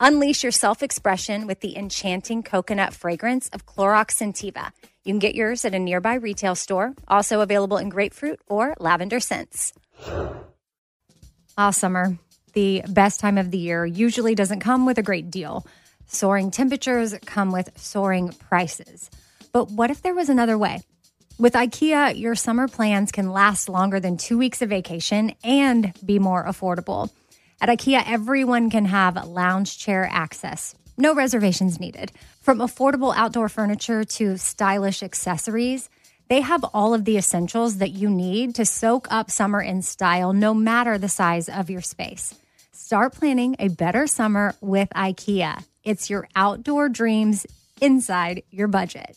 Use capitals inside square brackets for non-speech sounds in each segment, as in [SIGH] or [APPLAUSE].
Unleash your self expression with the enchanting coconut fragrance of Clorox Scentiva. You can get yours at a nearby retail store, also available in grapefruit or lavender scents. Ah, summer, the best time of the year, usually doesn't come with a great deal. Soaring temperatures come with soaring prices. But what if there was another way? With IKEA, your summer plans can last longer than two weeks of vacation and be more affordable. At IKEA, everyone can have lounge chair access. No reservations needed. From affordable outdoor furniture to stylish accessories, they have all of the essentials that you need to soak up summer in style, no matter the size of your space. Start planning a better summer with IKEA. It's your outdoor dreams inside your budget.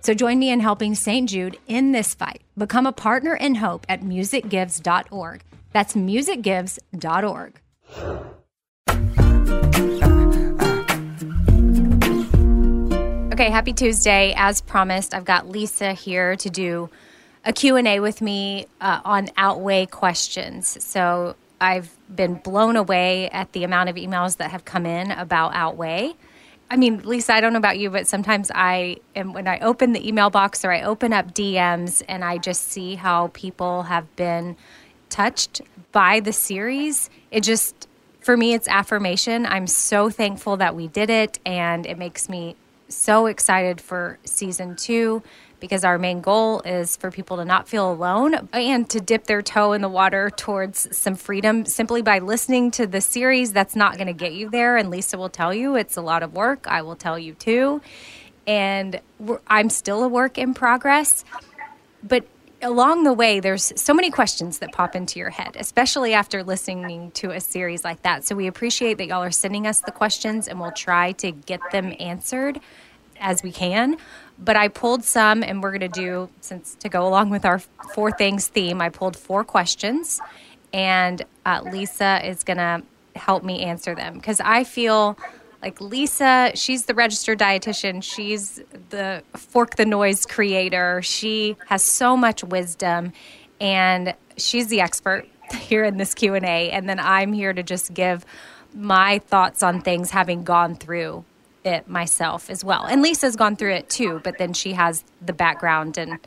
So join me in helping St. Jude in this fight. Become a partner in hope at musicgives.org. That's musicgives.org. Okay, happy Tuesday. As promised, I've got Lisa here to do a Q&A with me uh, on Outweigh questions. So I've been blown away at the amount of emails that have come in about Outweigh. I mean, Lisa, I don't know about you, but sometimes I am when I open the email box or I open up DMs and I just see how people have been touched by the series. It just for me it's affirmation. I'm so thankful that we did it and it makes me so excited for season 2 because our main goal is for people to not feel alone and to dip their toe in the water towards some freedom simply by listening to the series. That's not going to get you there. And Lisa will tell you it's a lot of work. I will tell you too. And I'm still a work in progress. But along the way, there's so many questions that pop into your head, especially after listening to a series like that. So we appreciate that y'all are sending us the questions and we'll try to get them answered as we can. But I pulled some, and we're going to do, since to go along with our four things theme, I pulled four questions, and uh, Lisa is going to help me answer them because I feel like Lisa, she's the registered dietitian. She's the Fork the Noise creator. She has so much wisdom, and she's the expert [LAUGHS] here in this Q and A. And then I'm here to just give my thoughts on things, having gone through it myself as well. And Lisa's gone through it too, but then she has the background and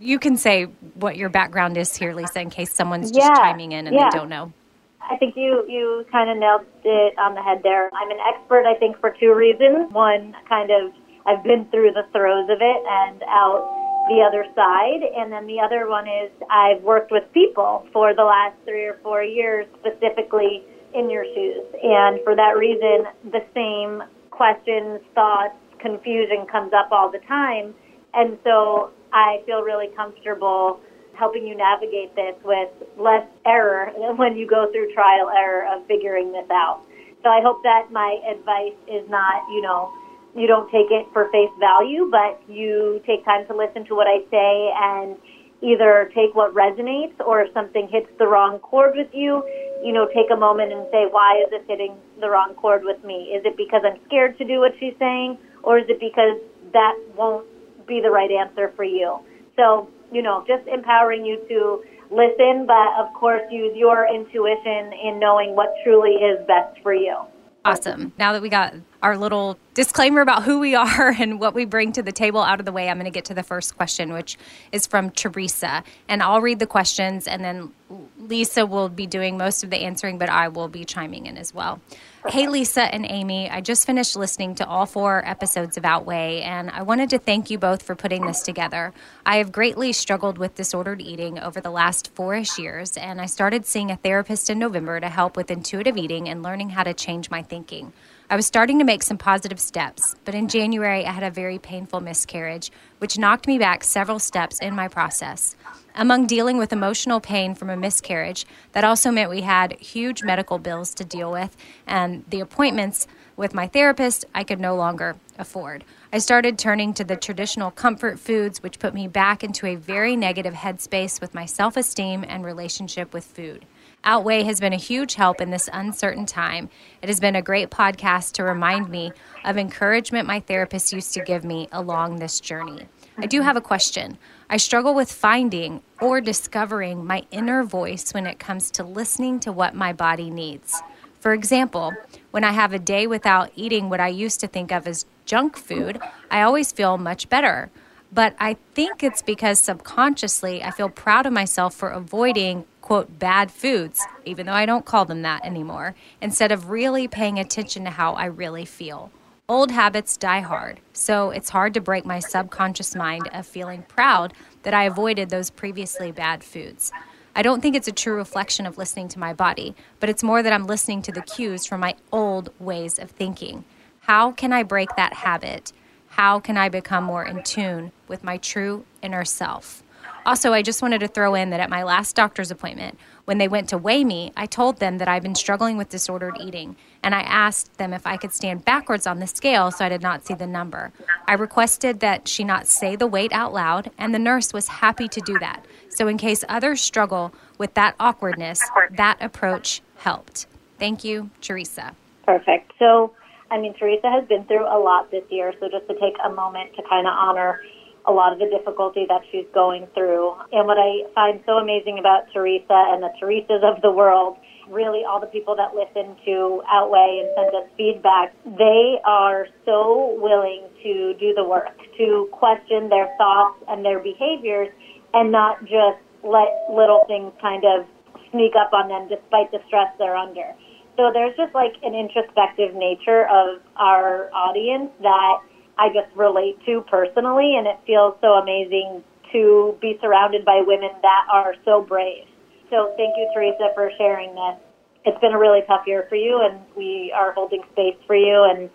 you can say what your background is here, Lisa, in case someone's just yeah, chiming in and yeah. they don't know. I think you, you kind of nailed it on the head there. I'm an expert, I think, for two reasons. One, kind of, I've been through the throes of it and out the other side. And then the other one is I've worked with people for the last three or four years, specifically in your shoes. And for that reason, the same questions, thoughts, confusion comes up all the time. And so I feel really comfortable helping you navigate this with less error [LAUGHS] when you go through trial error of figuring this out. So I hope that my advice is not, you know, you don't take it for face value, but you take time to listen to what I say and either take what resonates or if something hits the wrong chord with you, you know, take a moment and say, why is this hitting the wrong chord with me? Is it because I'm scared to do what she's saying or is it because that won't be the right answer for you? So you know, just empowering you to listen, but of course use your intuition in knowing what truly is best for you. Awesome. Now that we got our little disclaimer about who we are [LAUGHS] and what we bring to the table out of the way, I'm going to get to the first question, which is from Teresa. And I'll read the questions, and then Lisa will be doing most of the answering, but I will be chiming in as well. Hey, Lisa and Amy, I just finished listening to all four episodes of Outweigh, and I wanted to thank you both for putting this together. I have greatly struggled with disordered eating over the last fourish years, and I started seeing a therapist in November to help with intuitive eating and learning how to change my thinking. I was starting to make some positive steps, but in January I had a very painful miscarriage, which knocked me back several steps in my process. Among dealing with emotional pain from a miscarriage, that also meant we had huge medical bills to deal with, and the appointments with my therapist I could no longer afford. I started turning to the traditional comfort foods, which put me back into a very negative headspace with my self esteem and relationship with food. Outweigh has been a huge help in this uncertain time. It has been a great podcast to remind me of encouragement my therapist used to give me along this journey. I do have a question. I struggle with finding or discovering my inner voice when it comes to listening to what my body needs. For example, when I have a day without eating what I used to think of as junk food, I always feel much better. But I think it's because subconsciously I feel proud of myself for avoiding quote, bad foods, even though I don't call them that anymore, instead of really paying attention to how I really feel. Old habits die hard, so it's hard to break my subconscious mind of feeling proud that I avoided those previously bad foods. I don't think it's a true reflection of listening to my body, but it's more that I'm listening to the cues from my old ways of thinking. How can I break that habit? How can I become more in tune with my true inner self? Also, I just wanted to throw in that at my last doctor's appointment, when they went to weigh me, I told them that I've been struggling with disordered eating, and I asked them if I could stand backwards on the scale so I did not see the number. I requested that she not say the weight out loud, and the nurse was happy to do that. So, in case others struggle with that awkwardness, that approach helped. Thank you, Teresa. Perfect. So, I mean, Teresa has been through a lot this year, so just to take a moment to kind of honor a lot of the difficulty that she's going through. And what I find so amazing about Teresa and the Teresas of the world, really all the people that listen to Outweigh and send us feedback, they are so willing to do the work, to question their thoughts and their behaviors and not just let little things kind of sneak up on them despite the stress they're under. So there's just like an introspective nature of our audience that I just relate to personally, and it feels so amazing to be surrounded by women that are so brave. So thank you, Teresa, for sharing this. It's been a really tough year for you, and we are holding space for you, and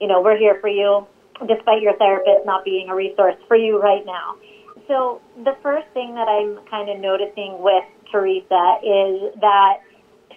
you know we're here for you, despite your therapist not being a resource for you right now. So the first thing that I'm kind of noticing with Teresa is that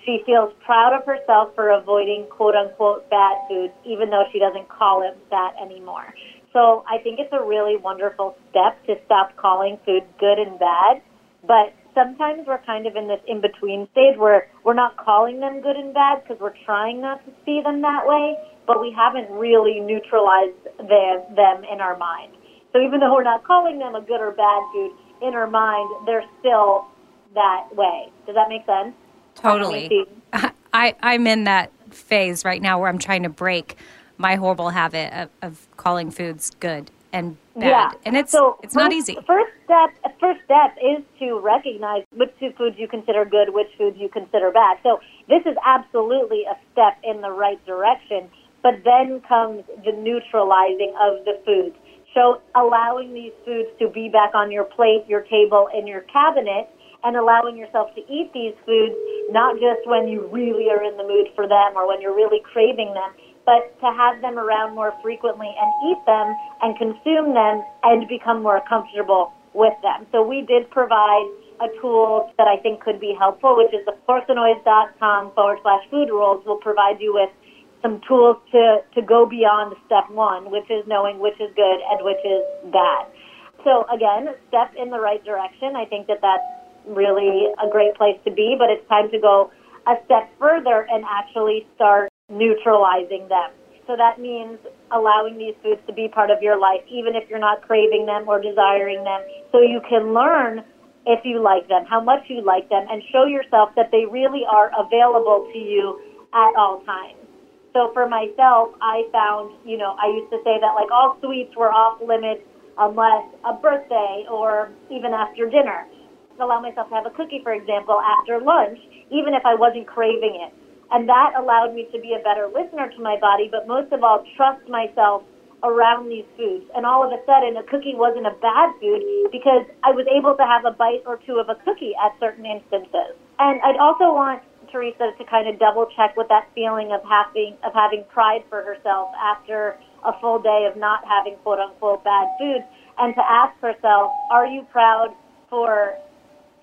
she feels proud of herself for avoiding quote unquote bad foods, even though she doesn't call it that anymore. So I think it's a really wonderful step to stop calling food good and bad. But sometimes we're kind of in this in between stage where we're not calling them good and bad because we're trying not to see them that way, but we haven't really neutralized them, them in our mind. So even though we're not calling them a good or bad food, in our mind, they're still that way. Does that make sense? Totally. [LAUGHS] I, I'm in that phase right now where I'm trying to break my horrible habit of, of calling foods good and bad. Yeah. And it's so it's first, not easy. First step first step is to recognize which foods you consider good, which foods you consider bad. So this is absolutely a step in the right direction, but then comes the neutralizing of the foods. So allowing these foods to be back on your plate, your table, and your cabinet and allowing yourself to eat these foods not just when you really are in the mood for them or when you're really craving them, but to have them around more frequently and eat them and consume them and become more comfortable with them. So we did provide a tool that I think could be helpful, which is the forkthenoise.com forward slash food rules will provide you with some tools to, to go beyond step one, which is knowing which is good and which is bad. So again, step in the right direction. I think that that's really a great place to be, but it's time to go a step further and actually start neutralizing them. So that means allowing these foods to be part of your life, even if you're not craving them or desiring them, so you can learn if you like them, how much you like them, and show yourself that they really are available to you at all times. So for myself, I found, you know, I used to say that like all sweets were off limits unless a birthday or even after dinner. Allow myself to have a cookie, for example, after lunch, even if I wasn't craving it. And that allowed me to be a better listener to my body, but most of all, trust myself around these foods. And all of a sudden, a cookie wasn't a bad food because I was able to have a bite or two of a cookie at certain instances. And I'd also want Teresa to kind of double check with that feeling of having of having pride for herself after a full day of not having quote unquote bad foods, and to ask herself, are you proud for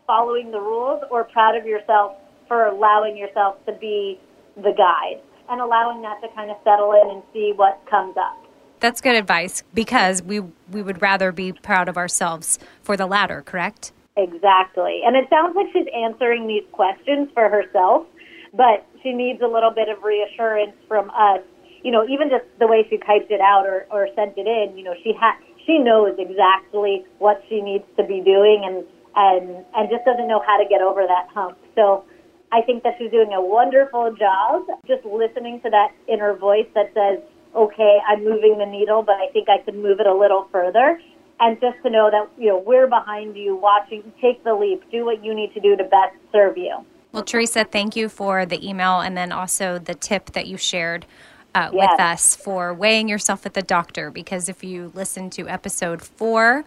following the rules or proud of yourself for allowing yourself to be the guide and allowing that to kind of settle in and see what comes up. That's good advice because we we would rather be proud of ourselves for the latter, correct? Exactly. And it sounds like she's answering these questions for herself, but she needs a little bit of reassurance from us. You know, even just the way she typed it out or, or sent it in, you know, she ha- she knows exactly what she needs to be doing and, and, and just doesn't know how to get over that hump. So I think that she's doing a wonderful job just listening to that inner voice that says, okay, I'm moving the needle, but I think I can move it a little further. And just to know that, you know, we're behind you watching, take the leap, do what you need to do to best serve you. Well, Teresa, thank you for the email and then also the tip that you shared uh, yes. with us for weighing yourself at the doctor. Because if you listen to episode four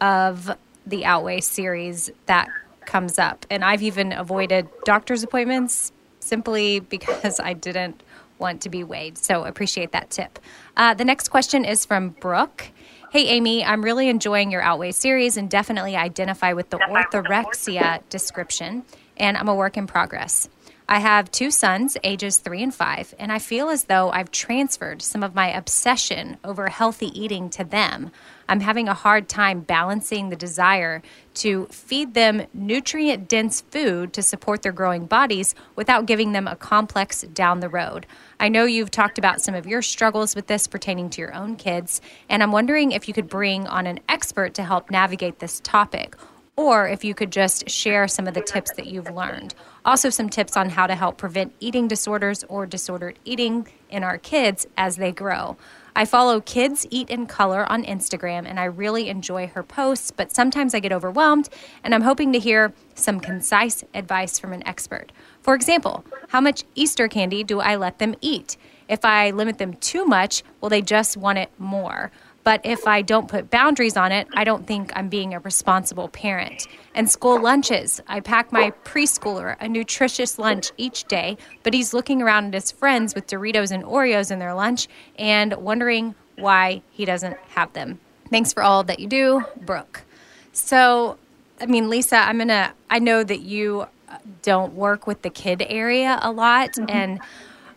of the Outweigh series, that comes up. And I've even avoided doctor's appointments simply because I didn't want to be weighed. So appreciate that tip. Uh, the next question is from Brooke. Hey, Amy, I'm really enjoying your Outweigh series and definitely identify with the orthorexia description, and I'm a work in progress. I have two sons, ages three and five, and I feel as though I've transferred some of my obsession over healthy eating to them. I'm having a hard time balancing the desire to feed them nutrient dense food to support their growing bodies without giving them a complex down the road. I know you've talked about some of your struggles with this pertaining to your own kids, and I'm wondering if you could bring on an expert to help navigate this topic or if you could just share some of the tips that you've learned. Also, some tips on how to help prevent eating disorders or disordered eating in our kids as they grow. I follow Kids Eat in Color on Instagram and I really enjoy her posts, but sometimes I get overwhelmed and I'm hoping to hear some concise advice from an expert. For example, how much Easter candy do I let them eat? If I limit them too much, will they just want it more? But if I don't put boundaries on it, I don't think I'm being a responsible parent. And school lunches. I pack my preschooler a nutritious lunch each day, but he's looking around at his friends with Doritos and Oreos in their lunch and wondering why he doesn't have them. Thanks for all that you do, Brooke. So, I mean, Lisa, I'm going to, I know that you don't work with the kid area a lot. Mm-hmm. And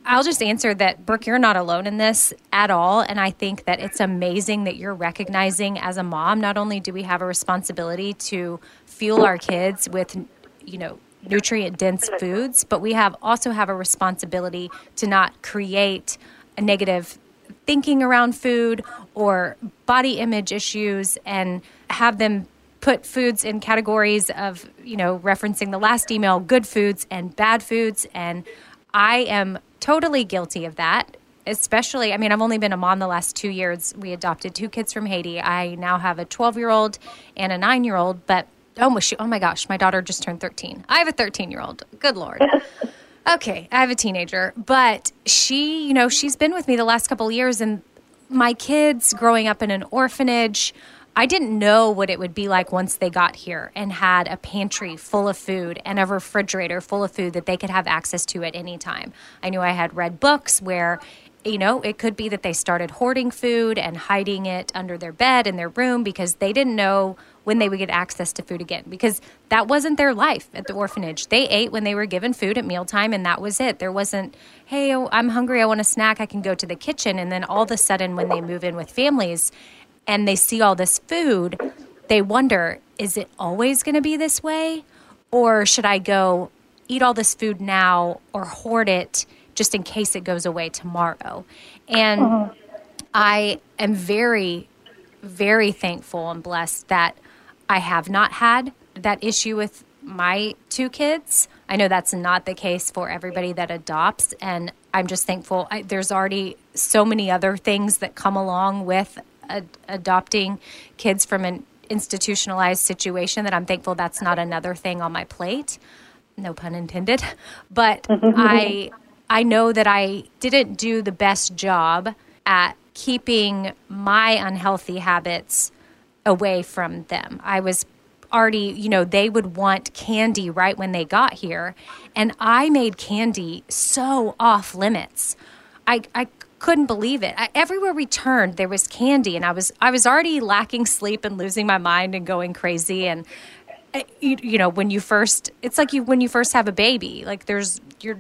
I'll just answer that, Brooke, you're not alone in this at all. And I think that it's amazing that you're recognizing as a mom, not only do we have a responsibility to fuel our kids with, you know, nutrient dense foods, but we have also have a responsibility to not create a negative thinking around food or body image issues and have them put foods in categories of, you know, referencing the last email, good foods and bad foods. And I am totally guilty of that. Especially, I mean, I've only been a mom the last two years. We adopted two kids from Haiti. I now have a 12 year old and a nine year old, but oh my, oh my gosh, my daughter just turned 13. I have a 13 year old. Good Lord. [LAUGHS] okay, I have a teenager, but she, you know, she's been with me the last couple years, and my kids growing up in an orphanage, I didn't know what it would be like once they got here and had a pantry full of food and a refrigerator full of food that they could have access to at any time. I knew I had read books where you know, it could be that they started hoarding food and hiding it under their bed in their room because they didn't know when they would get access to food again because that wasn't their life at the orphanage. They ate when they were given food at mealtime and that was it. There wasn't, hey, oh, I'm hungry, I want a snack, I can go to the kitchen. And then all of a sudden, when they move in with families, and they see all this food, they wonder, is it always going to be this way? Or should I go eat all this food now or hoard it just in case it goes away tomorrow. And uh-huh. I am very, very thankful and blessed that I have not had that issue with my two kids. I know that's not the case for everybody that adopts, and I'm just thankful. I, there's already so many other things that come along with ad- adopting kids from an institutionalized situation that I'm thankful that's not another thing on my plate. No pun intended. But [LAUGHS] I I know that I didn't do the best job at keeping my unhealthy habits away from them. I was already, you know, they would want candy right when they got here. And I made candy so off limits. I, I couldn't believe it. I, everywhere we turned, there was candy, and I was I was already lacking sleep and losing my mind and going crazy. And uh, you, you know, when you first, it's like you when you first have a baby. Like there's you're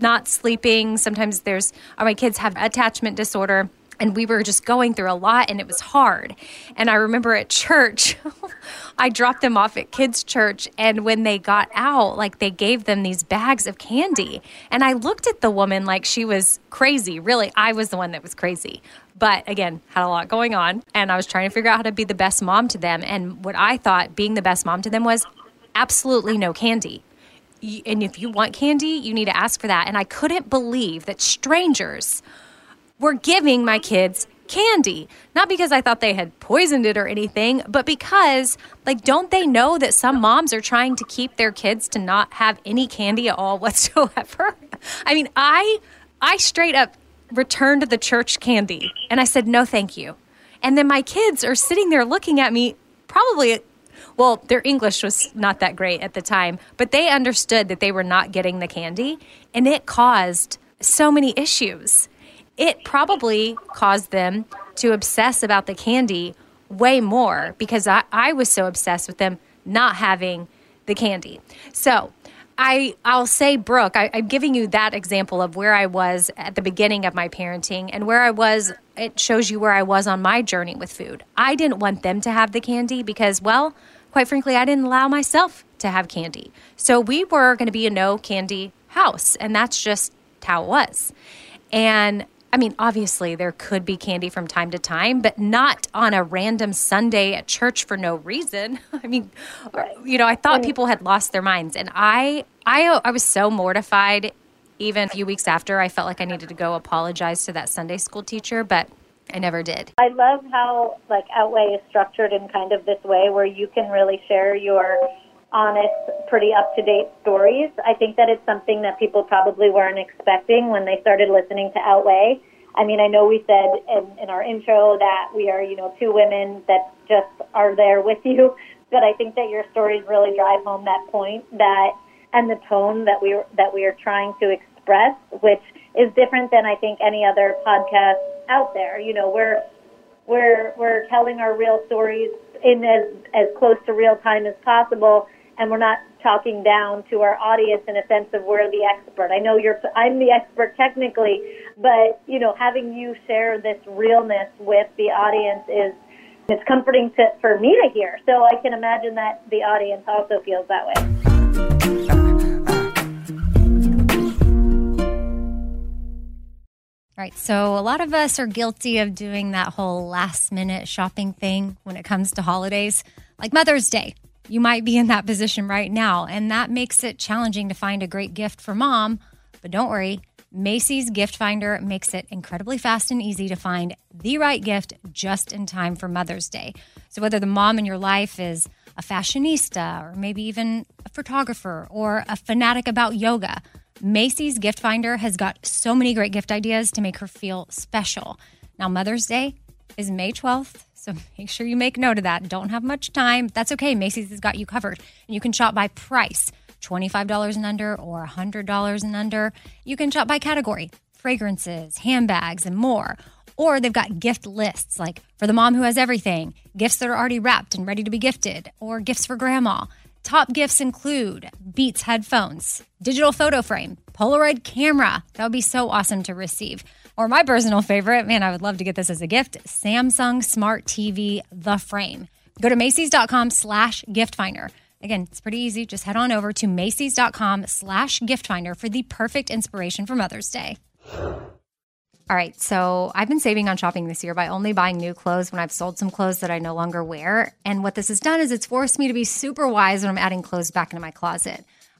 not sleeping. Sometimes there's uh, my kids have attachment disorder and we were just going through a lot and it was hard. And I remember at church, [LAUGHS] I dropped them off at kids' church. And when they got out, like they gave them these bags of candy. And I looked at the woman like she was crazy. Really, I was the one that was crazy. But again, had a lot going on. And I was trying to figure out how to be the best mom to them. And what I thought being the best mom to them was absolutely no candy. And if you want candy, you need to ask for that. And I couldn't believe that strangers were giving my kids candy. Not because I thought they had poisoned it or anything, but because, like, don't they know that some moms are trying to keep their kids to not have any candy at all [LAUGHS] whatsoever? I mean, I I straight up returned the church candy and I said, no, thank you. And then my kids are sitting there looking at me, probably well, their English was not that great at the time, but they understood that they were not getting the candy, and it caused so many issues it probably caused them to obsess about the candy way more because I, I was so obsessed with them not having the candy. So I I'll say Brooke, I, I'm giving you that example of where I was at the beginning of my parenting and where I was. It shows you where I was on my journey with food. I didn't want them to have the candy because, well, quite frankly, I didn't allow myself to have candy. So we were going to be a no candy house, and that's just how it was. And I mean, obviously, there could be candy from time to time, but not on a random Sunday at church for no reason. [LAUGHS] I mean, you know, I thought people had lost their minds, and I, I, I was so mortified. Even a few weeks after, I felt like I needed to go apologize to that Sunday school teacher, but I never did. I love how like Outweigh is structured in kind of this way, where you can really share your honest, pretty up to date stories. I think that it's something that people probably weren't expecting when they started listening to Outweigh. I mean, I know we said in, in our intro that we are, you know, two women that just are there with you, but I think that your stories really drive home that point that and the tone that we that we are trying to express, which is different than I think any other podcast out there. You know, we're we're we're telling our real stories in as as close to real time as possible and we're not talking down to our audience in a sense of we're the expert. I know you're I'm the expert technically, but you know, having you share this realness with the audience is it's comforting to, for me to hear. So I can imagine that the audience also feels that way. All right, so a lot of us are guilty of doing that whole last minute shopping thing when it comes to holidays, like Mother's Day. You might be in that position right now, and that makes it challenging to find a great gift for mom. But don't worry, Macy's Gift Finder makes it incredibly fast and easy to find the right gift just in time for Mother's Day. So, whether the mom in your life is a fashionista or maybe even a photographer or a fanatic about yoga, Macy's Gift Finder has got so many great gift ideas to make her feel special. Now, Mother's Day is May 12th, so [LAUGHS] make sure you make note of that. Don't have much time. That's okay. Macy's has got you covered. And you can shop by price $25 and under or $100 and under. You can shop by category fragrances, handbags, and more. Or they've got gift lists like for the mom who has everything, gifts that are already wrapped and ready to be gifted, or gifts for grandma. Top gifts include Beats headphones, digital photo frame, Polaroid camera. That would be so awesome to receive. Or my personal favorite, man, I would love to get this as a gift Samsung Smart TV The Frame. Go to Macy's.com slash gift finder. Again, it's pretty easy. Just head on over to Macy's.com slash gift finder for the perfect inspiration for Mother's Day. All right, so I've been saving on shopping this year by only buying new clothes when I've sold some clothes that I no longer wear. And what this has done is it's forced me to be super wise when I'm adding clothes back into my closet.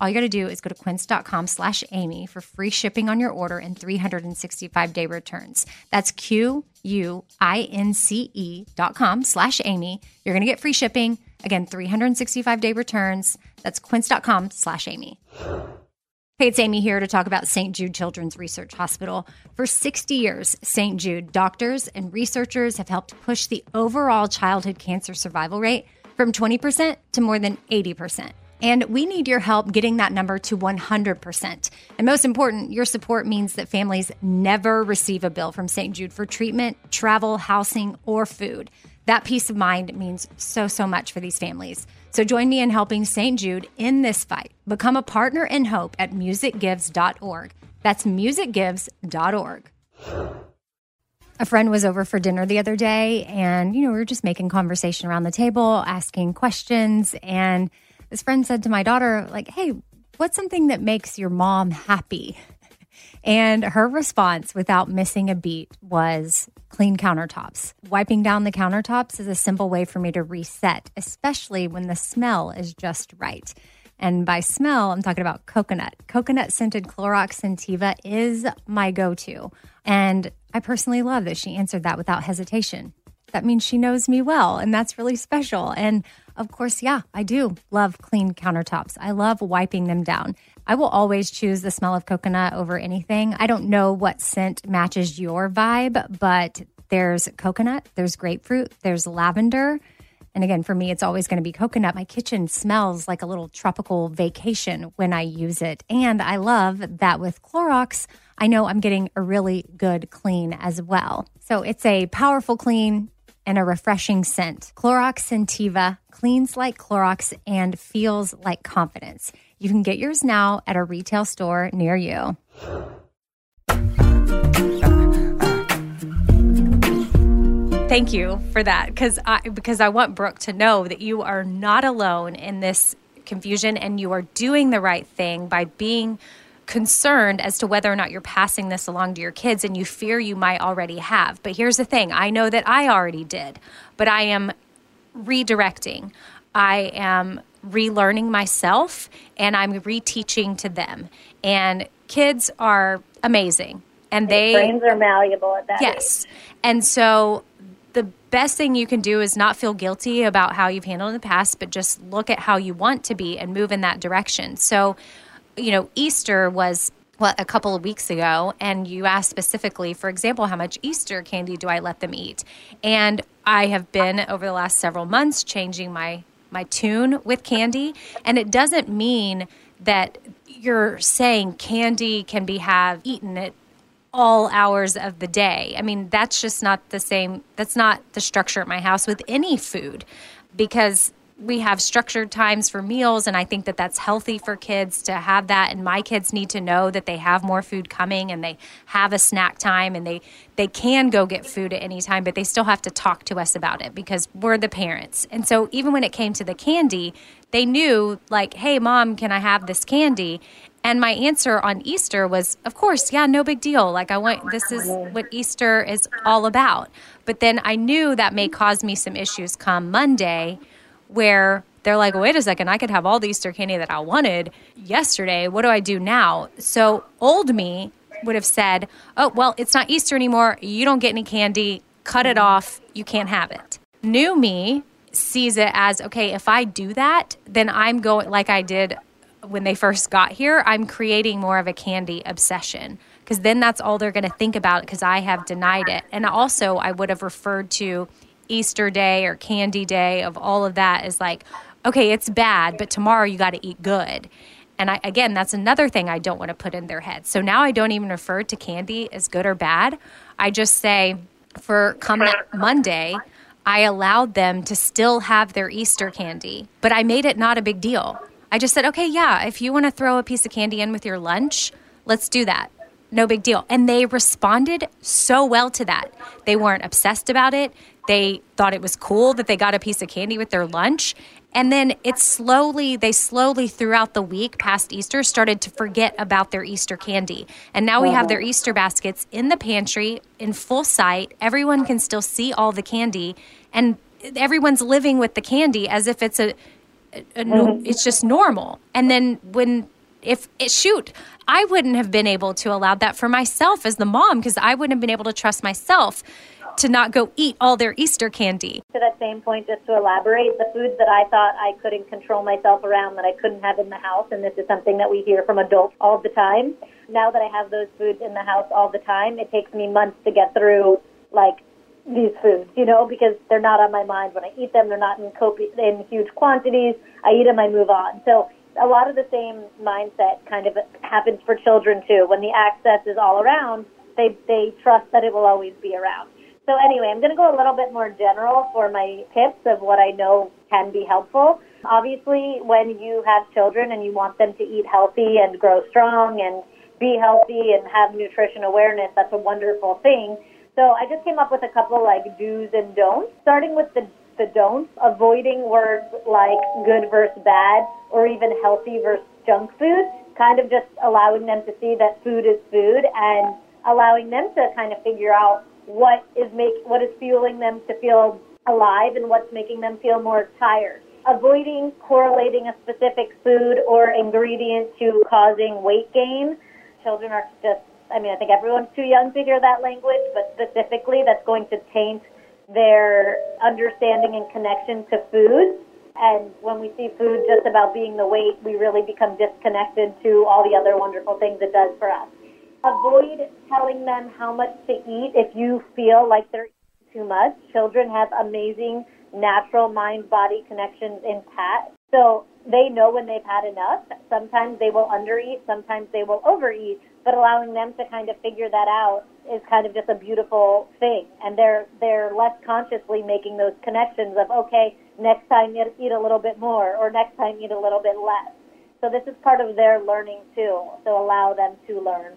All you got to do is go to quince.com slash Amy for free shipping on your order and 365 day returns. That's Q U I N C E dot com slash Amy. You're going to get free shipping. Again, 365 day returns. That's quince.com slash Amy. Hey, it's Amy here to talk about St. Jude Children's Research Hospital. For 60 years, St. Jude doctors and researchers have helped push the overall childhood cancer survival rate from 20% to more than 80%. And we need your help getting that number to 100%. And most important, your support means that families never receive a bill from St. Jude for treatment, travel, housing, or food. That peace of mind means so, so much for these families. So join me in helping St. Jude in this fight. Become a partner in hope at musicgives.org. That's musicgives.org. A friend was over for dinner the other day, and, you know, we were just making conversation around the table, asking questions. And this friend said to my daughter, like, hey, what's something that makes your mom happy? And her response, without missing a beat, was clean countertops. Wiping down the countertops is a simple way for me to reset, especially when the smell is just right. And by smell, I'm talking about coconut. Coconut scented Clorox Scentiva is my go to. And I personally love that she answered that without hesitation. That means she knows me well, and that's really special. And of course, yeah, I do love clean countertops. I love wiping them down. I will always choose the smell of coconut over anything. I don't know what scent matches your vibe, but there's coconut, there's grapefruit, there's lavender. And again, for me, it's always going to be coconut. My kitchen smells like a little tropical vacation when I use it. And I love that with Clorox, I know I'm getting a really good clean as well. So it's a powerful clean and a refreshing scent. Clorox Scentiva cleans like Clorox and feels like confidence. You can get yours now at a retail store near you. Thank you for that because I because I want Brooke to know that you are not alone in this confusion and you are doing the right thing by being concerned as to whether or not you're passing this along to your kids and you fear you might already have. But here's the thing I know that I already did, but I am redirecting. I am relearning myself and I'm reteaching to them. And kids are amazing. And they brains are malleable at that. Yes. Age. And so the best thing you can do is not feel guilty about how you've handled in the past, but just look at how you want to be and move in that direction. So, you know, Easter was what a couple of weeks ago and you asked specifically for example how much easter candy do i let them eat and i have been over the last several months changing my my tune with candy. And it doesn't mean that you're saying candy can be have eaten at all hours of the day. I mean, that's just not the same. That's not the structure at my house with any food because we have structured times for meals and i think that that's healthy for kids to have that and my kids need to know that they have more food coming and they have a snack time and they they can go get food at any time but they still have to talk to us about it because we're the parents and so even when it came to the candy they knew like hey mom can i have this candy and my answer on Easter was, of course, yeah, no big deal. Like, I want this is what Easter is all about. But then I knew that may cause me some issues come Monday where they're like, wait a second, I could have all the Easter candy that I wanted yesterday. What do I do now? So old me would have said, oh, well, it's not Easter anymore. You don't get any candy. Cut it off. You can't have it. New me sees it as okay, if I do that, then I'm going like I did when they first got here, I'm creating more of a candy obsession because then that's all they're going to think about because I have denied it. And also, I would have referred to Easter Day or Candy Day of all of that is like, okay, it's bad, but tomorrow you got to eat good. And I, again, that's another thing I don't want to put in their head. So now I don't even refer to candy as good or bad. I just say, for come Monday, I allowed them to still have their Easter candy, but I made it not a big deal. I just said, okay, yeah, if you want to throw a piece of candy in with your lunch, let's do that. No big deal. And they responded so well to that. They weren't obsessed about it. They thought it was cool that they got a piece of candy with their lunch. And then it slowly, they slowly throughout the week past Easter started to forget about their Easter candy. And now we have their Easter baskets in the pantry in full sight. Everyone can still see all the candy. And everyone's living with the candy as if it's a, a, a no, mm-hmm. it's just normal. And then when if it shoot i wouldn't have been able to allow that for myself as the mom because i wouldn't have been able to trust myself to not go eat all their Easter candy. To that same point, just to elaborate, the foods that I thought I couldn't control myself around that I couldn't have in the house, and this is something that we hear from adults all the time. Now that I have those foods in the house all the time, it takes me months to get through like these foods, you know, because they're not on my mind when I eat them. They're not in copi- in huge quantities. I eat them, I move on. So a lot of the same mindset kind of happens for children too. When the access is all around, they they trust that it will always be around. So anyway, I'm going to go a little bit more general for my tips of what I know can be helpful. Obviously, when you have children and you want them to eat healthy and grow strong and be healthy and have nutrition awareness, that's a wonderful thing. So I just came up with a couple like do's and don'ts, starting with the the don'ts, avoiding words like good versus bad or even healthy versus junk food, kind of just allowing them to see that food is food and allowing them to kind of figure out what is make what is fueling them to feel alive and what's making them feel more tired. Avoiding correlating a specific food or ingredient to causing weight gain. Children are just I mean, I think everyone's too young to hear that language, but specifically that's going to taint their understanding and connection to food. And when we see food just about being the weight, we really become disconnected to all the other wonderful things it does for us. Avoid telling them how much to eat if you feel like they're eating too much. Children have amazing natural mind body connections in PAT. So they know when they've had enough. Sometimes they will undereat, sometimes they will overeat, but allowing them to kind of figure that out is kind of just a beautiful thing. And they're they're less consciously making those connections of okay, next time eat a little bit more or next time eat a little bit less. So this is part of their learning too. So allow them to learn.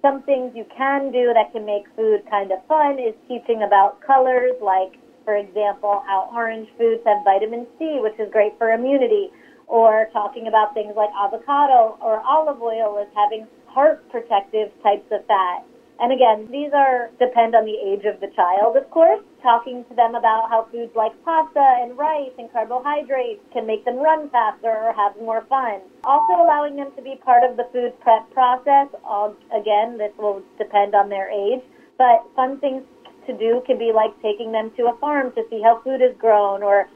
Some things you can do that can make food kind of fun is teaching about colors, like, for example, how orange foods have vitamin C, which is great for immunity, or talking about things like avocado or olive oil as having heart protective types of fat. And again, these are depend on the age of the child, of course. Talking to them about how foods like pasta and rice and carbohydrates can make them run faster or have more fun. Also allowing them to be part of the food prep process. All, again, this will depend on their age, but fun things to do can be like taking them to a farm to see how food is grown or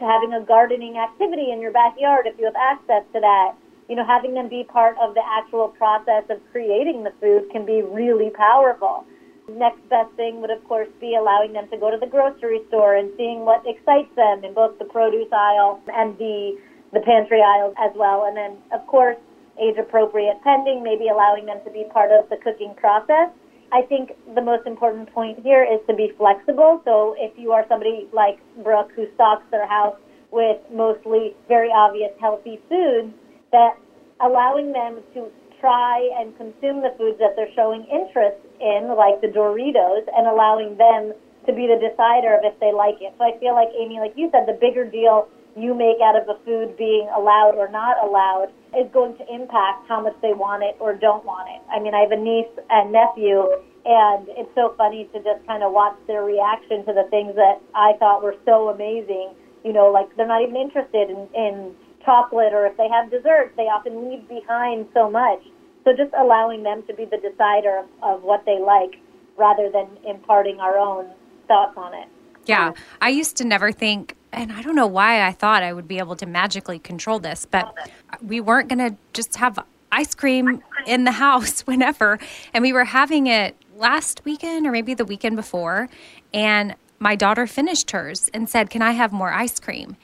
having a gardening activity in your backyard if you have access to that you know, having them be part of the actual process of creating the food can be really powerful. Next best thing would, of course, be allowing them to go to the grocery store and seeing what excites them in both the produce aisle and the the pantry aisle as well. And then, of course, age appropriate pending, maybe allowing them to be part of the cooking process. I think the most important point here is to be flexible. So if you are somebody like Brooke who stocks their house with mostly very obvious healthy foods, that allowing them to try and consume the foods that they're showing interest in, like the Doritos, and allowing them to be the decider of if they like it. So I feel like, Amy, like you said, the bigger deal you make out of a food being allowed or not allowed is going to impact how much they want it or don't want it. I mean, I have a niece and nephew, and it's so funny to just kind of watch their reaction to the things that I thought were so amazing. You know, like they're not even interested in, in chocolate or if they have dessert, they often leave behind so much. So just allowing them to be the decider of, of what they like rather than imparting our own thoughts on it. Yeah, I used to never think, and I don't know why I thought I would be able to magically control this, but we weren't going to just have ice cream in the house [LAUGHS] whenever. And we were having it last weekend or maybe the weekend before. And my daughter finished hers and said, Can I have more ice cream?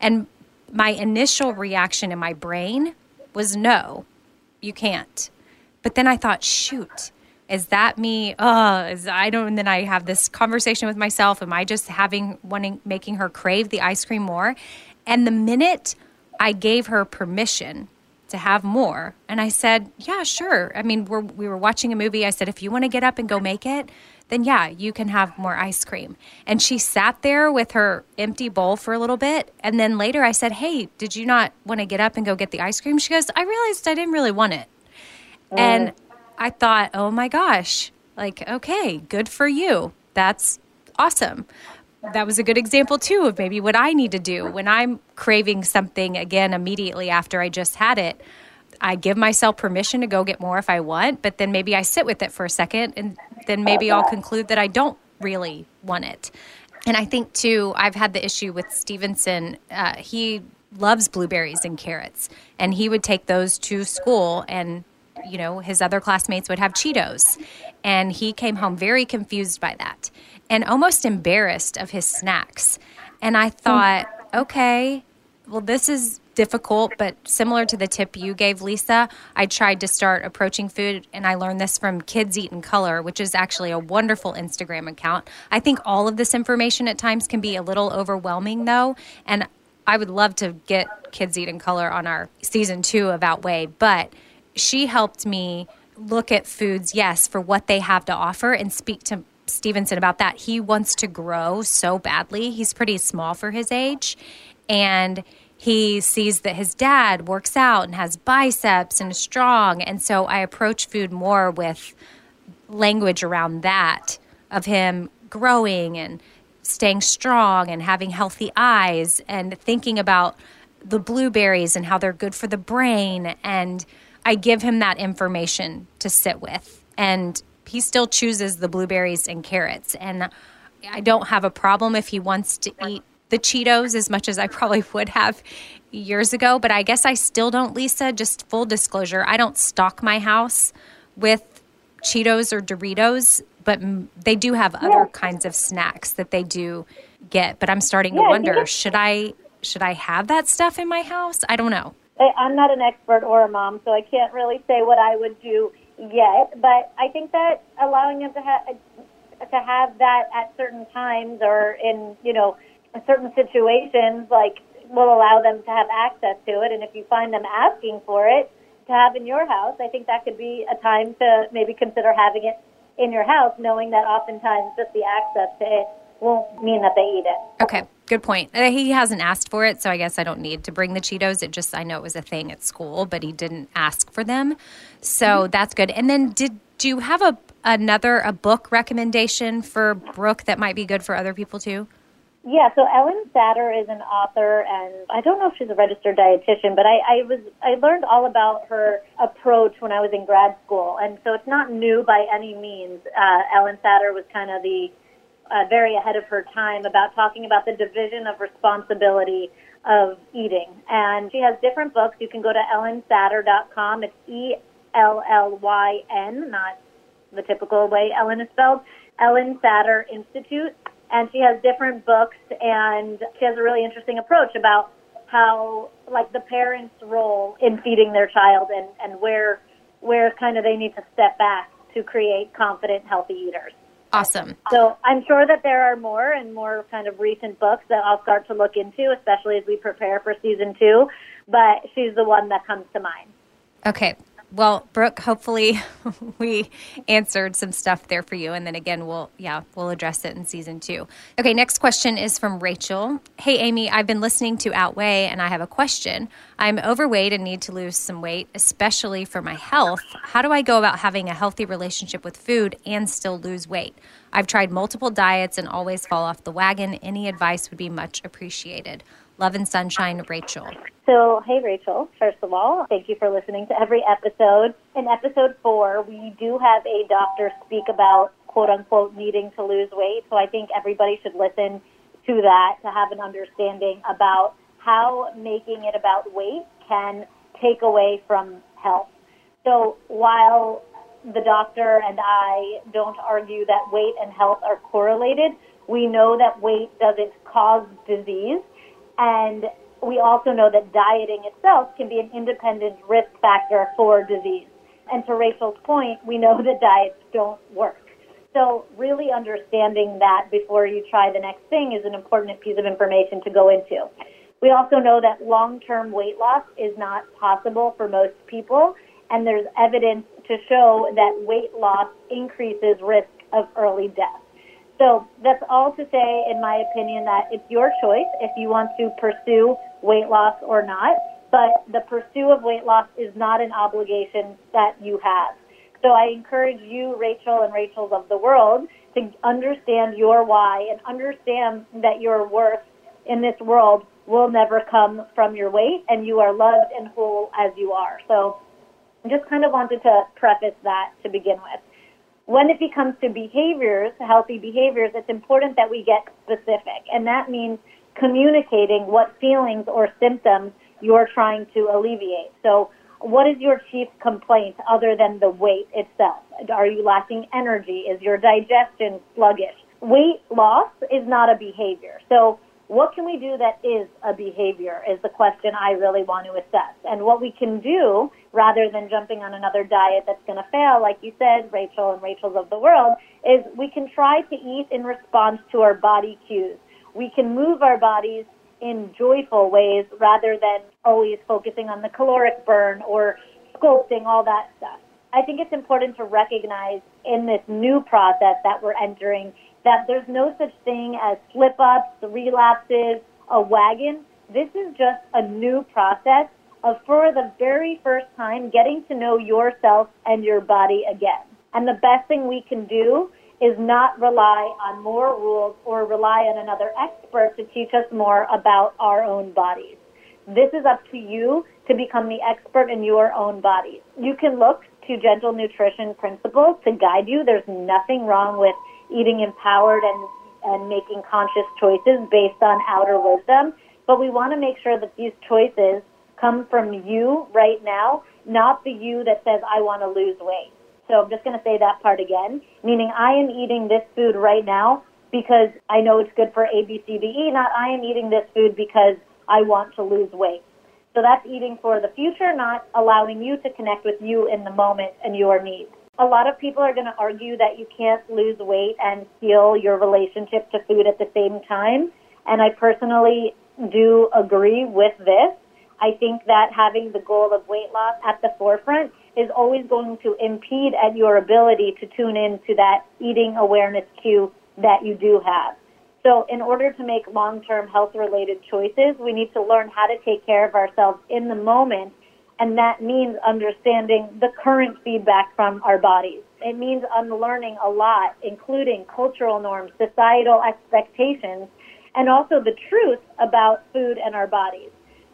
And my initial reaction in my brain was no, you can't. But then I thought, shoot, is that me? Oh, is I don't. And then I have this conversation with myself. Am I just having wanting making her crave the ice cream more? And the minute I gave her permission to have more, and I said, yeah, sure. I mean, we're, we were watching a movie. I said, if you want to get up and go make it, then yeah, you can have more ice cream. And she sat there with her empty bowl for a little bit. And then later I said, Hey, did you not want to get up and go get the ice cream? She goes, I realized I didn't really want it. Mm. And I thought, Oh my gosh, like, okay, good for you. That's awesome. That was a good example too of maybe what I need to do when I'm craving something again immediately after I just had it. I give myself permission to go get more if I want, but then maybe I sit with it for a second and then maybe I'll conclude that I don't really want it. And I think too, I've had the issue with Stevenson. Uh, he loves blueberries and carrots, and he would take those to school, and you know his other classmates would have Cheetos, and he came home very confused by that and almost embarrassed of his snacks. And I thought, okay, well, this is difficult, but similar to the tip you gave, Lisa, I tried to start approaching food, and I learned this from Kids Eat in Color, which is actually a wonderful Instagram account. I think all of this information at times can be a little overwhelming, though, and I would love to get Kids Eat in Color on our season two of Outweigh, but she helped me look at foods, yes, for what they have to offer and speak to Stevenson about that. He wants to grow so badly. He's pretty small for his age. And he sees that his dad works out and has biceps and is strong. And so I approach food more with language around that of him growing and staying strong and having healthy eyes and thinking about the blueberries and how they're good for the brain. And I give him that information to sit with. And he still chooses the blueberries and carrots. And I don't have a problem if he wants to eat the Cheetos as much as I probably would have years ago, but I guess I still don't, Lisa. Just full disclosure, I don't stock my house with Cheetos or Doritos, but they do have other yeah. kinds of snacks that they do get. But I'm starting yeah, to wonder should I should I have that stuff in my house? I don't know. I'm not an expert or a mom, so I can't really say what I would do yet. But I think that allowing them to have to have that at certain times or in you know certain situations, like will allow them to have access to it. And if you find them asking for it to have in your house, I think that could be a time to maybe consider having it in your house, knowing that oftentimes just the access to it won't mean that they eat it. Okay, good point. Uh, he hasn't asked for it, so I guess I don't need to bring the Cheetos. It just I know it was a thing at school, but he didn't ask for them, so mm-hmm. that's good. And then did do you have a another a book recommendation for Brooke that might be good for other people too? Yeah, so Ellyn Satter is an author, and I don't know if she's a registered dietitian, but I, I was I learned all about her approach when I was in grad school, and so it's not new by any means. Uh, Ellyn Satter was kind of the uh, very ahead of her time about talking about the division of responsibility of eating, and she has different books. You can go to ellynsatter.com. It's E L L Y N, not the typical way Ellen is spelled. Ellyn Satter Institute and she has different books and she has a really interesting approach about how like the parents role in feeding their child and and where where kind of they need to step back to create confident healthy eaters awesome. So i'm sure that there are more and more kind of recent books that i'll start to look into especially as we prepare for season two but she's the one that comes to mind. Okay well, Brooke, hopefully [LAUGHS] we answered some stuff there for you. And then again, we'll, yeah, we'll address it in season two. Okay, next question is from Rachel. Hey, Amy, I've been listening to Outweigh and I have a question. I'm overweight and need to lose some weight, especially for my health. How do I go about having a healthy relationship with food and still lose weight? I've tried multiple diets and always fall off the wagon. Any advice would be much appreciated. Love and Sunshine, Rachel. So, hey, Rachel, first of all, thank you for listening to every episode. In episode four, we do have a doctor speak about quote unquote needing to lose weight. So, I think everybody should listen to that to have an understanding about how making it about weight can take away from health. So, while the doctor and I don't argue that weight and health are correlated, we know that weight doesn't cause disease. And we also know that dieting itself can be an independent risk factor for disease. And to Rachel's point, we know that diets don't work. So really understanding that before you try the next thing is an important piece of information to go into. We also know that long-term weight loss is not possible for most people, and there's evidence to show that weight loss increases risk of early death. So that's all to say, in my opinion, that it's your choice if you want to pursue weight loss or not. But the pursuit of weight loss is not an obligation that you have. So I encourage you, Rachel and Rachel's of the world, to understand your why and understand that your worth in this world will never come from your weight and you are loved and whole as you are. So I just kind of wanted to preface that to begin with. When it becomes to behaviors, healthy behaviors, it's important that we get specific. And that means communicating what feelings or symptoms you're trying to alleviate. So, what is your chief complaint other than the weight itself? Are you lacking energy? Is your digestion sluggish? Weight loss is not a behavior. So, what can we do that is a behavior is the question I really want to assess. And what we can do rather than jumping on another diet that's going to fail, like you said, Rachel and Rachel's of the world, is we can try to eat in response to our body cues. We can move our bodies in joyful ways rather than always focusing on the caloric burn or sculpting, all that stuff. I think it's important to recognize in this new process that we're entering that there's no such thing as slip ups, relapses, a wagon. This is just a new process of for the very first time getting to know yourself and your body again. And the best thing we can do is not rely on more rules or rely on another expert to teach us more about our own bodies. This is up to you to become the expert in your own body. You can look to gentle nutrition principles to guide you. There's nothing wrong with eating empowered and, and making conscious choices based on outer wisdom. But we want to make sure that these choices come from you right now, not the you that says, I want to lose weight. So I'm just going to say that part again, meaning I am eating this food right now because I know it's good for A, B, C, D, E, not I am eating this food because I want to lose weight. So that's eating for the future, not allowing you to connect with you in the moment and your needs a lot of people are going to argue that you can't lose weight and heal your relationship to food at the same time. And I personally do agree with this. I think that having the goal of weight loss at the forefront is always going to impede at your ability to tune in to that eating awareness cue that you do have. So in order to make long-term health related choices, we need to learn how to take care of ourselves in the moment and that means understanding the current feedback from our bodies. It means unlearning a lot, including cultural norms, societal expectations, and also the truth about food and our bodies.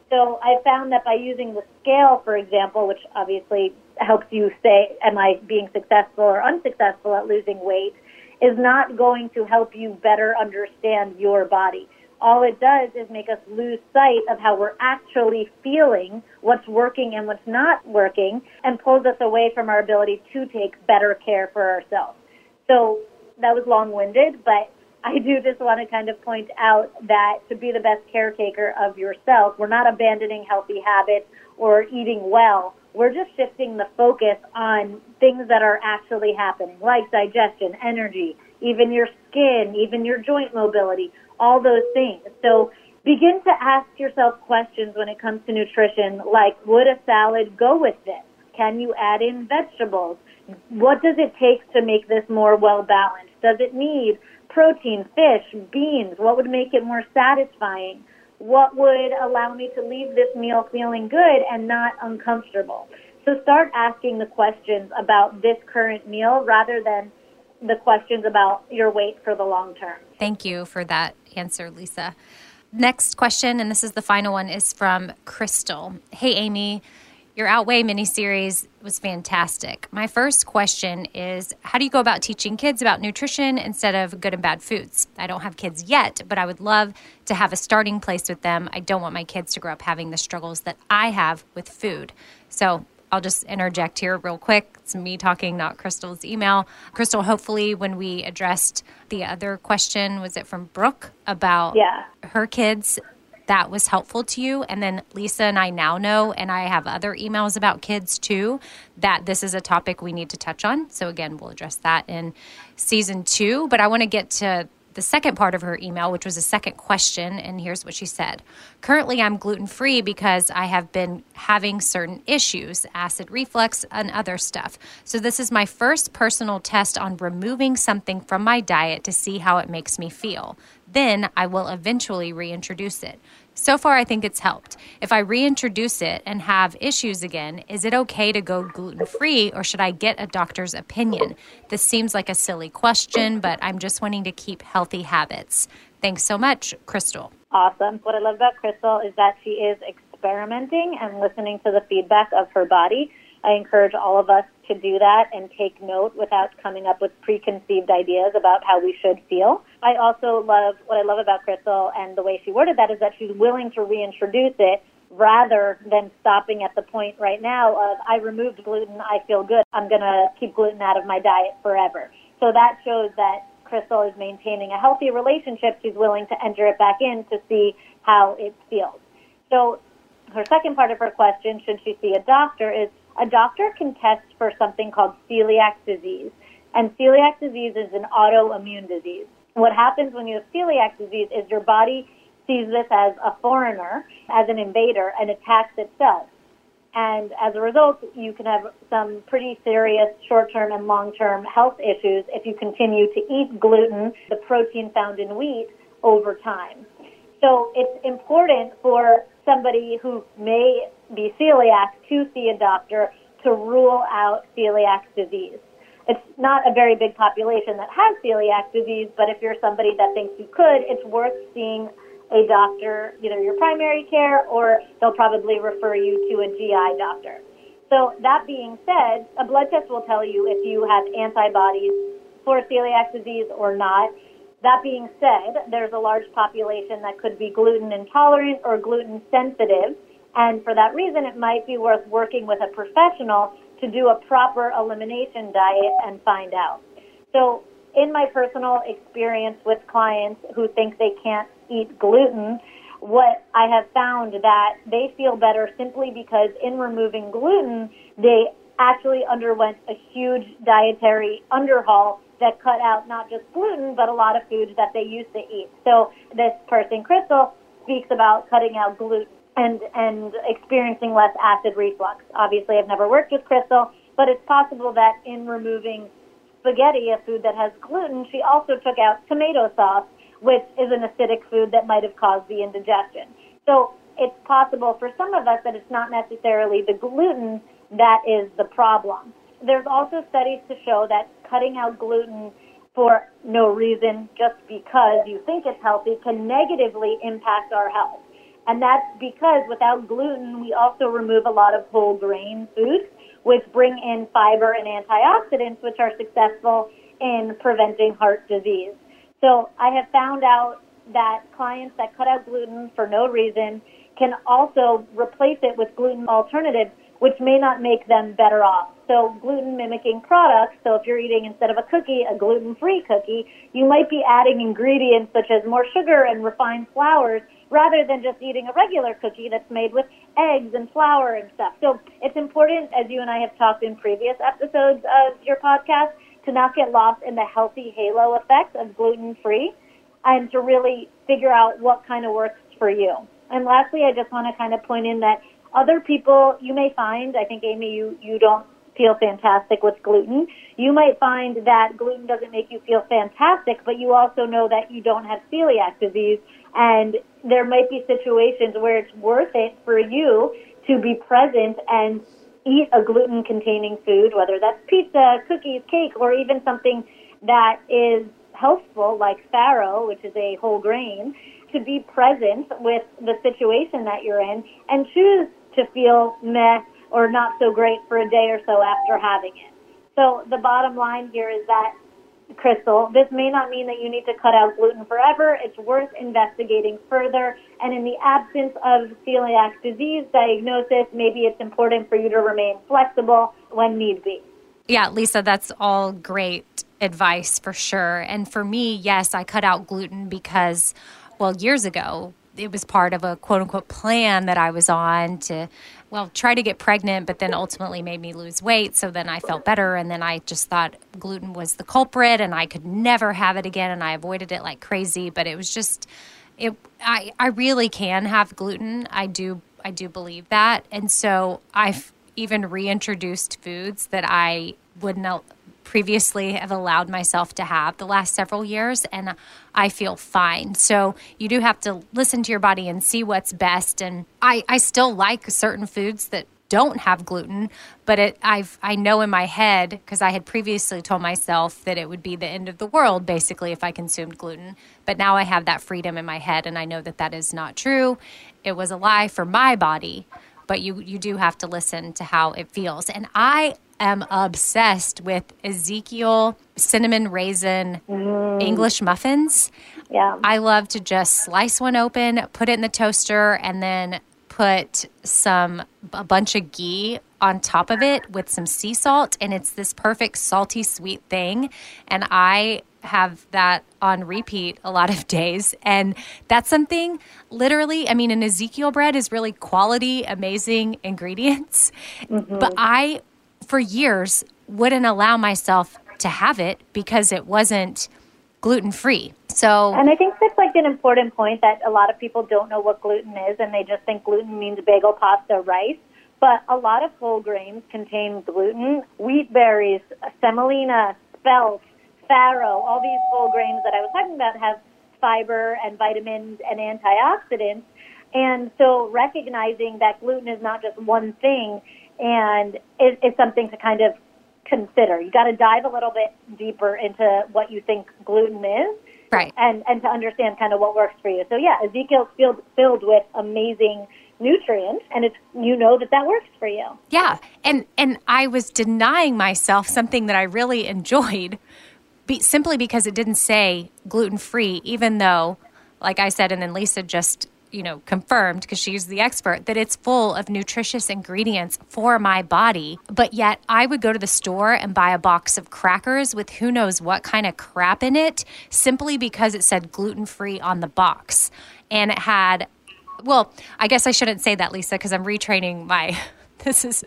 So I found that by using the scale, for example, which obviously helps you say, am I being successful or unsuccessful at losing weight, is not going to help you better understand your body all it does is make us lose sight of how we're actually feeling, what's working and what's not working, and pulls us away from our ability to take better care for ourselves. So that was long winded, but I do just want to kind of point out that to be the best caretaker of yourself, we're not abandoning healthy habits or eating well. We're just shifting the focus on things that are actually happening, like digestion, energy, even your skin, even your joint mobility all those things. So begin to ask yourself questions when it comes to nutrition, like would a salad go with this? Can you add in vegetables? What does it take to make this more well balanced? Does it need protein, fish, beans? What would make it more satisfying? What would allow me to leave this meal feeling good and not uncomfortable? So start asking the questions about this current meal rather than the questions about your weight for the long term. Thank you for that answer, Lisa. Next question, and this is the final one, is from Crystal. Hey, Amy, your Outweigh miniseries was fantastic. My first question is How do you go about teaching kids about nutrition instead of good and bad foods? I don't have kids yet, but I would love to have a starting place with them. I don't want my kids to grow up having the struggles that I have with food. So I'll just interject here real quick. It's me talking, not Crystal's email. Crystal, hopefully, when we addressed the other question, was it from Brooke about yeah. her kids? That was helpful to you. And then Lisa and I now know, and I have other emails about kids too, that this is a topic we need to touch on. So, again, we'll address that in season two. But I want to get to the second part of her email, which was a second question. And here's what she said Currently, I'm gluten free because I have been having certain issues, acid reflux, and other stuff. So, this is my first personal test on removing something from my diet to see how it makes me feel. Then I will eventually reintroduce it. So far, I think it's helped. If I reintroduce it and have issues again, is it okay to go gluten free or should I get a doctor's opinion? This seems like a silly question, but I'm just wanting to keep healthy habits. Thanks so much, Crystal. Awesome. What I love about Crystal is that she is experimenting and listening to the feedback of her body. I encourage all of us to do that and take note without coming up with preconceived ideas about how we should feel. I also love what I love about Crystal and the way she worded that is that she's willing to reintroduce it rather than stopping at the point right now of I removed gluten, I feel good. I'm going to keep gluten out of my diet forever. So that shows that Crystal is maintaining a healthy relationship. She's willing to enter it back in to see how it feels. So her second part of her question, should she see a doctor, is a doctor can test for something called celiac disease. And celiac disease is an autoimmune disease. What happens when you have celiac disease is your body sees this as a foreigner, as an invader, and attacks itself. And as a result, you can have some pretty serious short term and long term health issues if you continue to eat gluten, the protein found in wheat, over time. So it's important for somebody who may be celiac to see a doctor to rule out celiac disease. It's not a very big population that has celiac disease, but if you're somebody that thinks you could, it's worth seeing a doctor, either your primary care or they'll probably refer you to a GI doctor. So that being said, a blood test will tell you if you have antibodies for celiac disease or not. That being said, there's a large population that could be gluten intolerant or gluten sensitive. And for that reason, it might be worth working with a professional to do a proper elimination diet and find out. So, in my personal experience with clients who think they can't eat gluten, what I have found that they feel better simply because in removing gluten, they actually underwent a huge dietary underhaul that cut out not just gluten, but a lot of foods that they used to eat. So this person, Crystal, speaks about cutting out gluten and, and experiencing less acid reflux. Obviously, I've never worked with Crystal, but it's possible that in removing spaghetti, a food that has gluten, she also took out tomato sauce, which is an acidic food that might have caused the indigestion. So it's possible for some of us that it's not necessarily the gluten that is the problem. There's also studies to show that cutting out gluten for no reason, just because you think it's healthy, can negatively impact our health. And that's because without gluten, we also remove a lot of whole grain foods, which bring in fiber and antioxidants, which are successful in preventing heart disease. So I have found out that clients that cut out gluten for no reason can also replace it with gluten alternatives, which may not make them better off. So gluten mimicking products, so if you're eating instead of a cookie, a gluten-free cookie, you might be adding ingredients such as more sugar and refined flours rather than just eating a regular cookie that's made with eggs and flour and stuff. So it's important, as you and I have talked in previous episodes of your podcast, to not get lost in the healthy halo effect of gluten free and to really figure out what kind of works for you. And lastly, I just want to kind of point in that other people you may find, I think Amy, you, you don't feel fantastic with gluten. You might find that gluten doesn't make you feel fantastic, but you also know that you don't have celiac disease and there might be situations where it's worth it for you to be present and eat a gluten containing food, whether that's pizza, cookies, cake, or even something that is healthful like farro, which is a whole grain, to be present with the situation that you're in and choose to feel meh or not so great for a day or so after having it. So the bottom line here is that Crystal, this may not mean that you need to cut out gluten forever. It's worth investigating further. And in the absence of celiac disease diagnosis, maybe it's important for you to remain flexible when need be. Yeah, Lisa, that's all great advice for sure. And for me, yes, I cut out gluten because, well, years ago, it was part of a quote unquote plan that I was on to, well, try to get pregnant, but then ultimately made me lose weight. So then I felt better. And then I just thought gluten was the culprit and I could never have it again. And I avoided it like crazy. But it was just, it, I, I really can have gluten. I do, I do believe that. And so I've even reintroduced foods that I wouldn't previously have allowed myself to have the last several years and I feel fine. So you do have to listen to your body and see what's best and I I still like certain foods that don't have gluten, but it I've I know in my head because I had previously told myself that it would be the end of the world basically if I consumed gluten, but now I have that freedom in my head and I know that that is not true. It was a lie for my body, but you you do have to listen to how it feels. And I am obsessed with Ezekiel cinnamon raisin mm. English muffins. Yeah. I love to just slice one open, put it in the toaster, and then put some a bunch of ghee on top of it with some sea salt and it's this perfect salty sweet thing and I have that on repeat a lot of [LAUGHS] days and that's something literally I mean an Ezekiel bread is really quality amazing ingredients mm-hmm. but I for years wouldn't allow myself to have it because it wasn't gluten free. So And I think that's like an important point that a lot of people don't know what gluten is and they just think gluten means bagel, pasta, rice. But a lot of whole grains contain gluten. Wheat berries, semolina, spelt, farro, all these whole grains that I was talking about have fiber and vitamins and antioxidants. And so recognizing that gluten is not just one thing and it, it's something to kind of consider. You got to dive a little bit deeper into what you think gluten is, right? And and to understand kind of what works for you. So yeah, Ezekiel's filled filled with amazing nutrients, and it's you know that that works for you. Yeah, and and I was denying myself something that I really enjoyed, be, simply because it didn't say gluten free, even though, like I said, and then Lisa just you know, confirmed because she's the expert that it's full of nutritious ingredients for my body. But yet I would go to the store and buy a box of crackers with who knows what kind of crap in it simply because it said gluten free on the box. And it had, well, I guess I shouldn't say that, Lisa, because I'm retraining my. [LAUGHS] This is.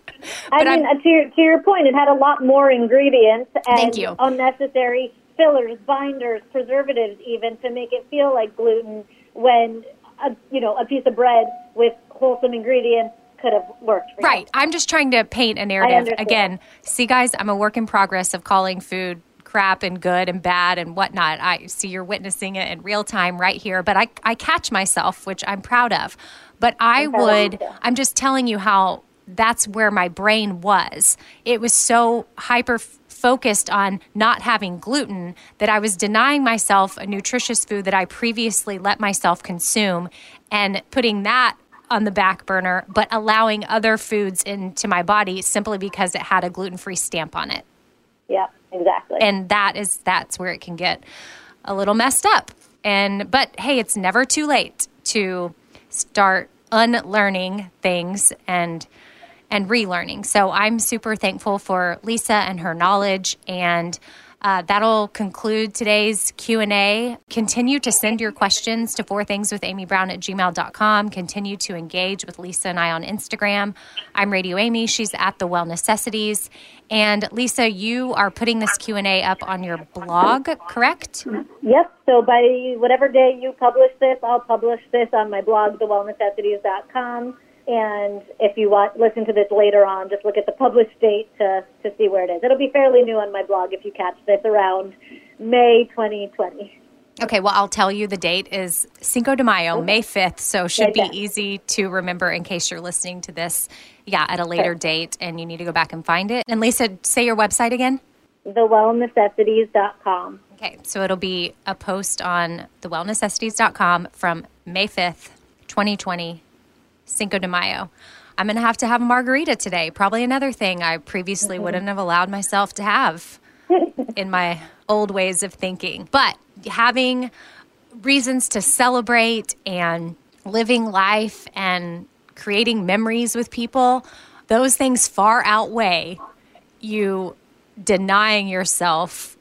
I mean, uh, to your, to your point, it had a lot more ingredients and Thank you. unnecessary fillers, binders, preservatives, even to make it feel like gluten when a you know a piece of bread with wholesome ingredients could have worked right you. i'm just trying to paint a narrative. again see guys i'm a work in progress of calling food crap and good and bad and whatnot. I see you're witnessing it in real time right here but i, I catch myself which i'm proud of. But i would i'm just telling you how that's where my brain was. It was so hyper focused on not having gluten that I was denying myself a nutritious food that I previously let myself consume and putting that on the back burner, but allowing other foods into my body simply because it had a gluten free stamp on it. Yeah, exactly. And that is that's where it can get a little messed up. And but hey, it's never too late to start unlearning things and and relearning. So I'm super thankful for Lisa and her knowledge and uh, that'll conclude today's q&a continue to send your questions to four things with amy brown at gmail.com continue to engage with lisa and i on instagram. I'm radio amy. She's at the well necessities. And lisa you are putting this q&a up on your blog correct? Yep so by whatever day you publish this i'll publish this on my blog thewellnecessities.com and if you want listen to this later on, just look at the published date to, to see where it is. It'll be fairly new on my blog if you catch this around May 2020. Okay, well, I'll tell you the date is Cinco de Mayo, okay. May 5th, so should be easy to remember in case you're listening to this, yeah, at a later date and you need to go back and find it. And Lisa, say your website again. thewellnecessities.com. Okay, so it'll be a post on thewellnecessities.com from May 5th, 2020, Cinco de Mayo. I'm going to have to have a margarita today. Probably another thing I previously mm-hmm. wouldn't have allowed myself to have [LAUGHS] in my old ways of thinking. But having reasons to celebrate and living life and creating memories with people, those things far outweigh you denying yourself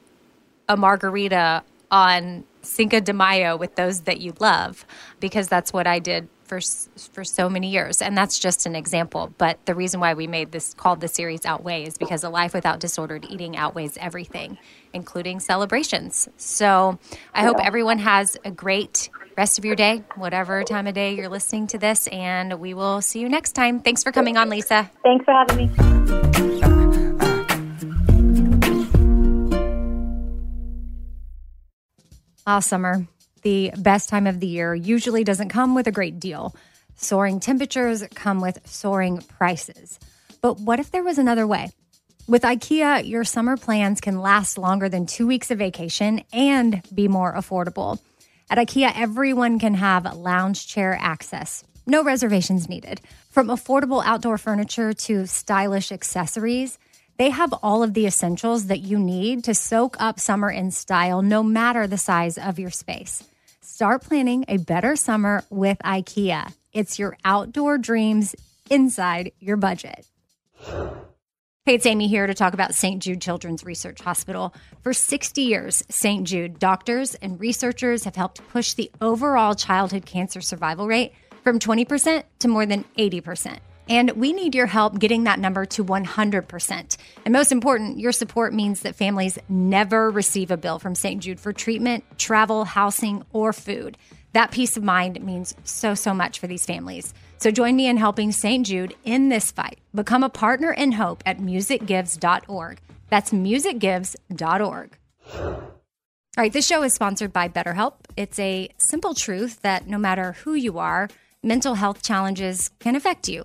a margarita on Cinco de Mayo with those that you love, because that's what I did for for so many years, and that's just an example. But the reason why we made this called the series Outweigh is because a life without disordered eating outweighs everything, including celebrations. So I hope everyone has a great rest of your day, whatever time of day you're listening to this, and we will see you next time. Thanks for coming on, Lisa. Thanks for having me. Ah, summer, the best time of the year, usually doesn't come with a great deal. Soaring temperatures come with soaring prices. But what if there was another way? With IKEA, your summer plans can last longer than two weeks of vacation and be more affordable. At IKEA, everyone can have lounge chair access. No reservations needed. From affordable outdoor furniture to stylish accessories, they have all of the essentials that you need to soak up summer in style, no matter the size of your space. Start planning a better summer with IKEA. It's your outdoor dreams inside your budget. Hey, it's Amy here to talk about St. Jude Children's Research Hospital. For 60 years, St. Jude doctors and researchers have helped push the overall childhood cancer survival rate from 20% to more than 80%. And we need your help getting that number to 100%. And most important, your support means that families never receive a bill from St. Jude for treatment, travel, housing, or food. That peace of mind means so, so much for these families. So join me in helping St. Jude in this fight. Become a partner in hope at musicgives.org. That's musicgives.org. All right, this show is sponsored by BetterHelp. It's a simple truth that no matter who you are, mental health challenges can affect you